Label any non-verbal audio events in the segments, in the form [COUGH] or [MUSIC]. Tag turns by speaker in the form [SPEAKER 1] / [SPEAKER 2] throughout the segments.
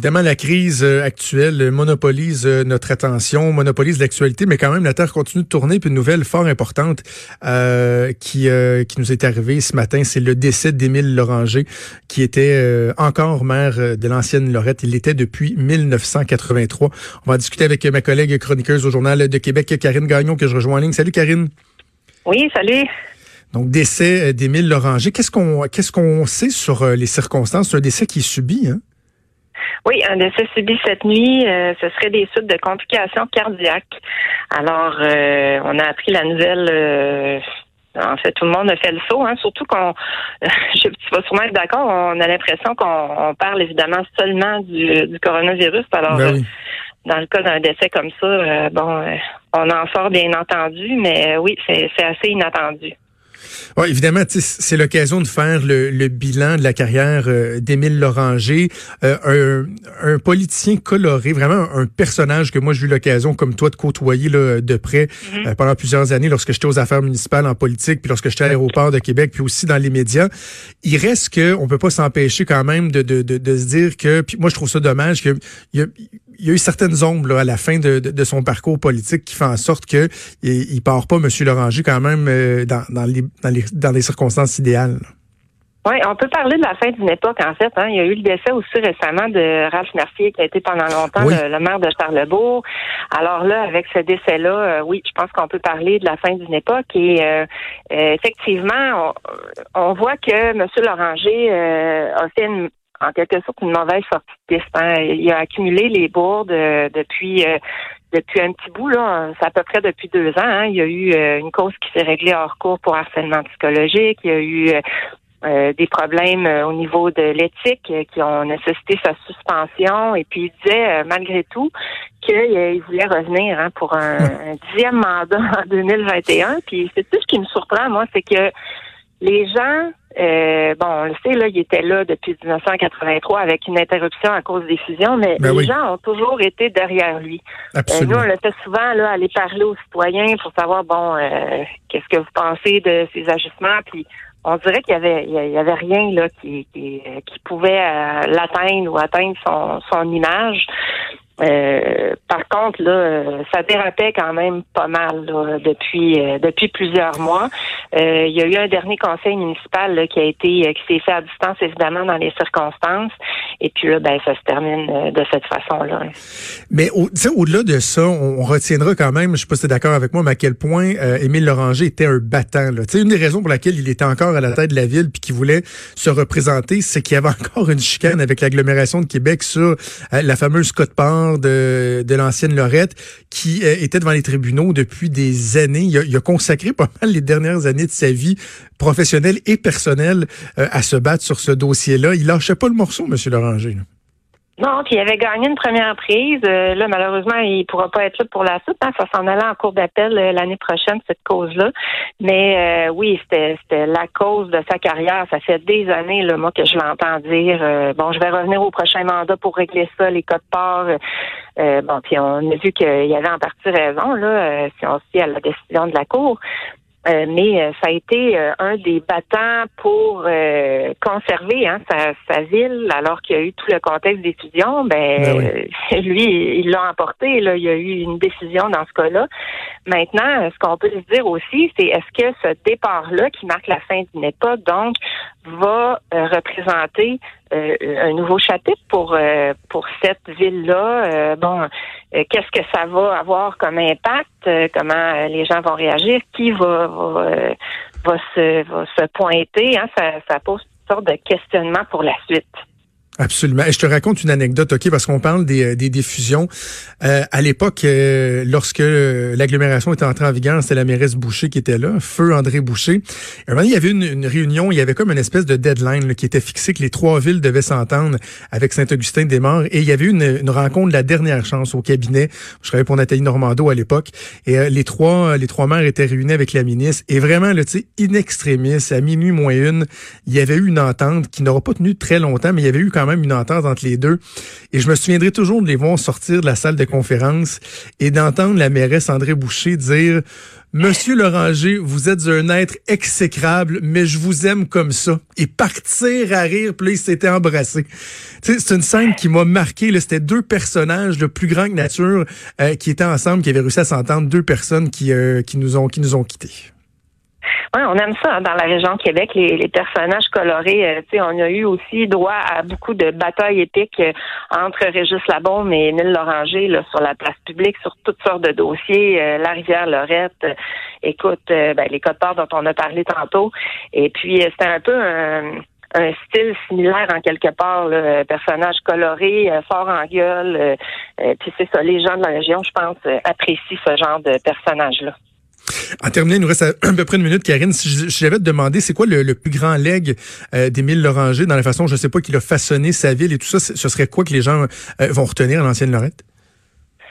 [SPEAKER 1] Évidemment, la crise euh, actuelle monopolise euh, notre attention, monopolise l'actualité, mais quand même, la Terre continue de tourner. Puis une nouvelle fort importante euh, qui, euh, qui nous est arrivée ce matin, c'est le décès d'Émile Loranger, qui était encore maire de l'ancienne Lorette. Il l'était depuis 1983. On va discuter avec ma collègue chroniqueuse au Journal de Québec, Karine Gagnon, que je rejoins en ligne. Salut, Karine.
[SPEAKER 2] Oui, salut.
[SPEAKER 1] Donc, décès d'Émile Loranger. Qu'est-ce qu'on qu'est-ce qu'on sait sur les circonstances? C'est un décès qui est subi, hein?
[SPEAKER 2] Oui, un décès subi cette nuit, euh, ce serait des suites de complications cardiaques. Alors, euh, on a appris la nouvelle. Euh, en fait, tout le monde a fait le saut, hein, surtout qu'on, [LAUGHS] je, tu vas sûrement être d'accord, on a l'impression qu'on parle évidemment seulement du, coronavirus. Alors,
[SPEAKER 1] ben
[SPEAKER 2] dans le cas d'un décès comme ça, bon, on en sort bien entendu, mais oui, c'est assez inattendu.
[SPEAKER 1] Oui, évidemment, c'est l'occasion de faire le, bilan de la carrière euh, d'Émile Loranger, euh, un, politicien coloré, vraiment un personnage que moi j'ai eu l'occasion, comme toi, de côtoyer là, de près mm-hmm. euh, pendant plusieurs années lorsque j'étais aux affaires municipales en politique, puis lorsque j'étais à l'aéroport de Québec, puis aussi dans les médias. Il reste que on peut pas s'empêcher quand même de, de, de, se dire que, puis moi je trouve ça dommage qu'il y a, il y a eu certaines ombres à la fin de, son parcours politique qui font en sorte que il, part pas, M. Loranger, quand même, euh, dans, dans, les, dans, les, dans les circonstances idéales.
[SPEAKER 2] Oui, on peut parler de la fin d'une époque, en fait. Hein. Il y a eu le décès aussi récemment de Ralph Mercier, qui a été pendant longtemps le, maire de Charlebourg. Alors là, avec ce décès-là, euh, oui, je pense qu'on peut parler de la fin d'une époque. Et euh, effectivement, on, voit que M. Loranger a fait une, en quelque sorte une mauvaise sortie de piste. Hein. Il a accumulé les bourdes euh, depuis euh, depuis un petit bout là, c'est à peu près depuis deux ans. Hein. Il y a eu euh, une cause qui s'est réglée hors cours pour harcèlement psychologique. Il y a eu des problèmes au niveau de l'éthique qui ont nécessité sa suspension. Et puis il disait malgré tout qu'il voulait revenir hein, pour un, un, dixième mandat [LAUGHS] en 2021. Puis c'est tout ce qui me surprend, moi, c'est que les gens euh, bon, on le sait, là, il était là depuis 1983 avec une interruption à cause des fusions, mais ben les gens ont toujours été derrière lui.
[SPEAKER 1] Euh,
[SPEAKER 2] nous, on le fait souvent là, aller parler aux citoyens pour savoir, bon, euh, qu'est-ce que vous pensez de ces ajustements, puis on dirait qu'il y avait, il y avait rien là qui, qui, qui pouvait l'atteindre ou atteindre son, son image. Euh, par contre, là, euh, ça dérapait quand même pas mal depuis euh, depuis plusieurs mois. il y a eu un dernier conseil municipal qui a été qui s'est fait à distance évidemment dans les circonstances. Et puis là, ben ça se termine de cette façon-là.
[SPEAKER 1] Mais au, au-delà de ça, on, retiendra quand même, je sais pas si tu d'accord avec moi, mais à quel point Émile Loranger était un battant. Là. une des raisons pour laquelle il était encore à la tête de la ville puis qu'il voulait se représenter, c'est qu'il y avait [LAUGHS] encore une chicane avec l'agglomération de Québec sur la fameuse de l'ancienne Lorette, qui euh, était devant les tribunaux depuis des années. Il a, consacré pas mal les dernières années de sa vie professionnelle et personnelle euh, à se battre sur ce dossier-là. Il lâchait pas le morceau, M. Loranger.
[SPEAKER 2] Non, puis il avait gagné une première prise. Euh, là, malheureusement, il pourra pas être là pour la suite. Hein. Ça s'en allait en cours d'appel euh, l'année prochaine, cette cause-là. Mais euh, oui, c'était la cause de sa carrière. Ça fait des années, là, moi, que je l'entends dire bon, je vais revenir au prochain mandat pour régler ça, les codes part. bon, puis on a vu qu'il avait en partie raison, là, si on se à la décision de la Cour. Euh, mais euh, ça a été euh, un des battants pour conserver hein, sa, ville, alors qu'il y a eu tout le contexte des Ben, ben [LAUGHS] lui, il l'a emporté. Là, il y a eu une décision dans ce cas-là. Maintenant, ce qu'on peut se dire aussi, c'est est-ce que ce départ-là, qui marque la fin d'une époque, donc, va représenter un nouveau chapitre pour pour cette ville-là. bon, qu'est-ce que ça va avoir comme impact? Comment les gens vont réagir? Qui va va, se va se pointer hein? ça, ça pose une sorte de questionnement pour la suite.
[SPEAKER 1] Absolument. Et je te raconte une anecdote, OK, parce qu'on parle des, des, des fusions. Euh, à l'époque, euh, lorsque l'agglomération était entrée en vigueur, c'était la mairesse Boucher qui était là, feu André Boucher. moment, il y avait une, une, réunion, il y avait comme une espèce de deadline qui était fixé, que les trois villes devaient s'entendre avec Saint-Augustin-des-Morts. Et il y avait une, une rencontre de la dernière chance au cabinet. Je travaillais pour Nathalie Normando à l'époque. Et euh, les trois les trois maires étaient réunis avec la ministre. Et vraiment, tu sais, in extremis, à minuit moins une, il y avait eu une entente qui n'aura pas tenu très longtemps, mais il y avait eu quand même une entente entre les deux. Et je me souviendrai toujours de les voir sortir de la salle de conférence et d'entendre la mairesse André Boucher dire Monsieur Loranger, vous êtes un être exécrable, mais je vous aime comme ça. Et partir à rire, puis là, il s'était embrassé. C'est une scène qui m'a marqué. C'était deux personnages de plus grand que nature euh, qui étaient ensemble, qui avaient réussi à s'entendre. Deux personnes qui, euh, qui, nous ont, qui nous ont quittés.
[SPEAKER 2] Oui, on aime ça hein, dans la région Québec, les, personnages colorés. Euh, on a eu aussi droit à beaucoup de batailles épiques euh, entre Régis Labaume et Émile Loranger là, sur la place publique, sur toutes sortes de dossiers, euh, la rivière Lorette, écoute, ben, les codes dont on a parlé tantôt. Et puis, c'était un peu un un style similaire en quelque part, le personnage coloré, fort en gueule. puis c'est ça, les gens de la région, je pense, apprécient ce genre de personnage-là.
[SPEAKER 1] En terminant, il nous reste [CLEARS THROAT] à peu près une minute, Karine. Si j'avais te demander, c'est quoi le, plus grand leg euh, d'Émile Loranger dans la façon, je ne sais pas, qu'il a façonné sa ville et tout ça, ce serait quoi que les gens euh, vont retenir à l'ancienne Lorette?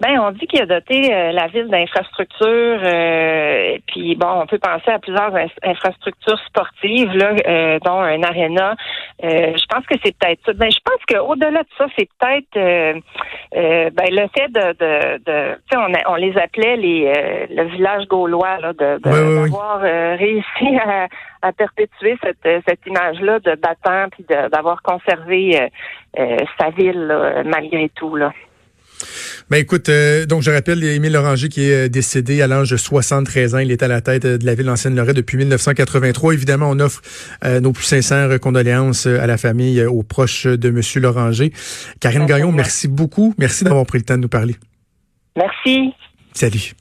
[SPEAKER 2] Ben, on dit qu'il a doté euh, la ville d'infrastructures. Euh, puis bon, on peut penser à plusieurs infrastructures sportives, là, euh, dont un aréna. Je pense que c'est peut-être ça. Ben, je pense qu'au-delà de ça, c'est peut-être ben, le fait de, de, de tu sais, on, on, les appelait les le village gaulois, là, de, d'avoir réussi [LAUGHS] à, à perpétuer cette, cette image-là de battant puis d'avoir conservé sa ville malgré tout là.
[SPEAKER 1] Ben écoute, euh, donc je rappelle Émile Loranger qui est euh, décédé à l'âge de 73 ans. Il est à la tête euh, de la ville d'ancienne Lorette depuis 1983. Évidemment, on offre nos plus sincères condoléances à la famille, aux proches de Monsieur Loranger. Karine Gagnon, merci beaucoup. Merci d'avoir pris le temps de nous parler.
[SPEAKER 2] Merci.
[SPEAKER 1] Salut.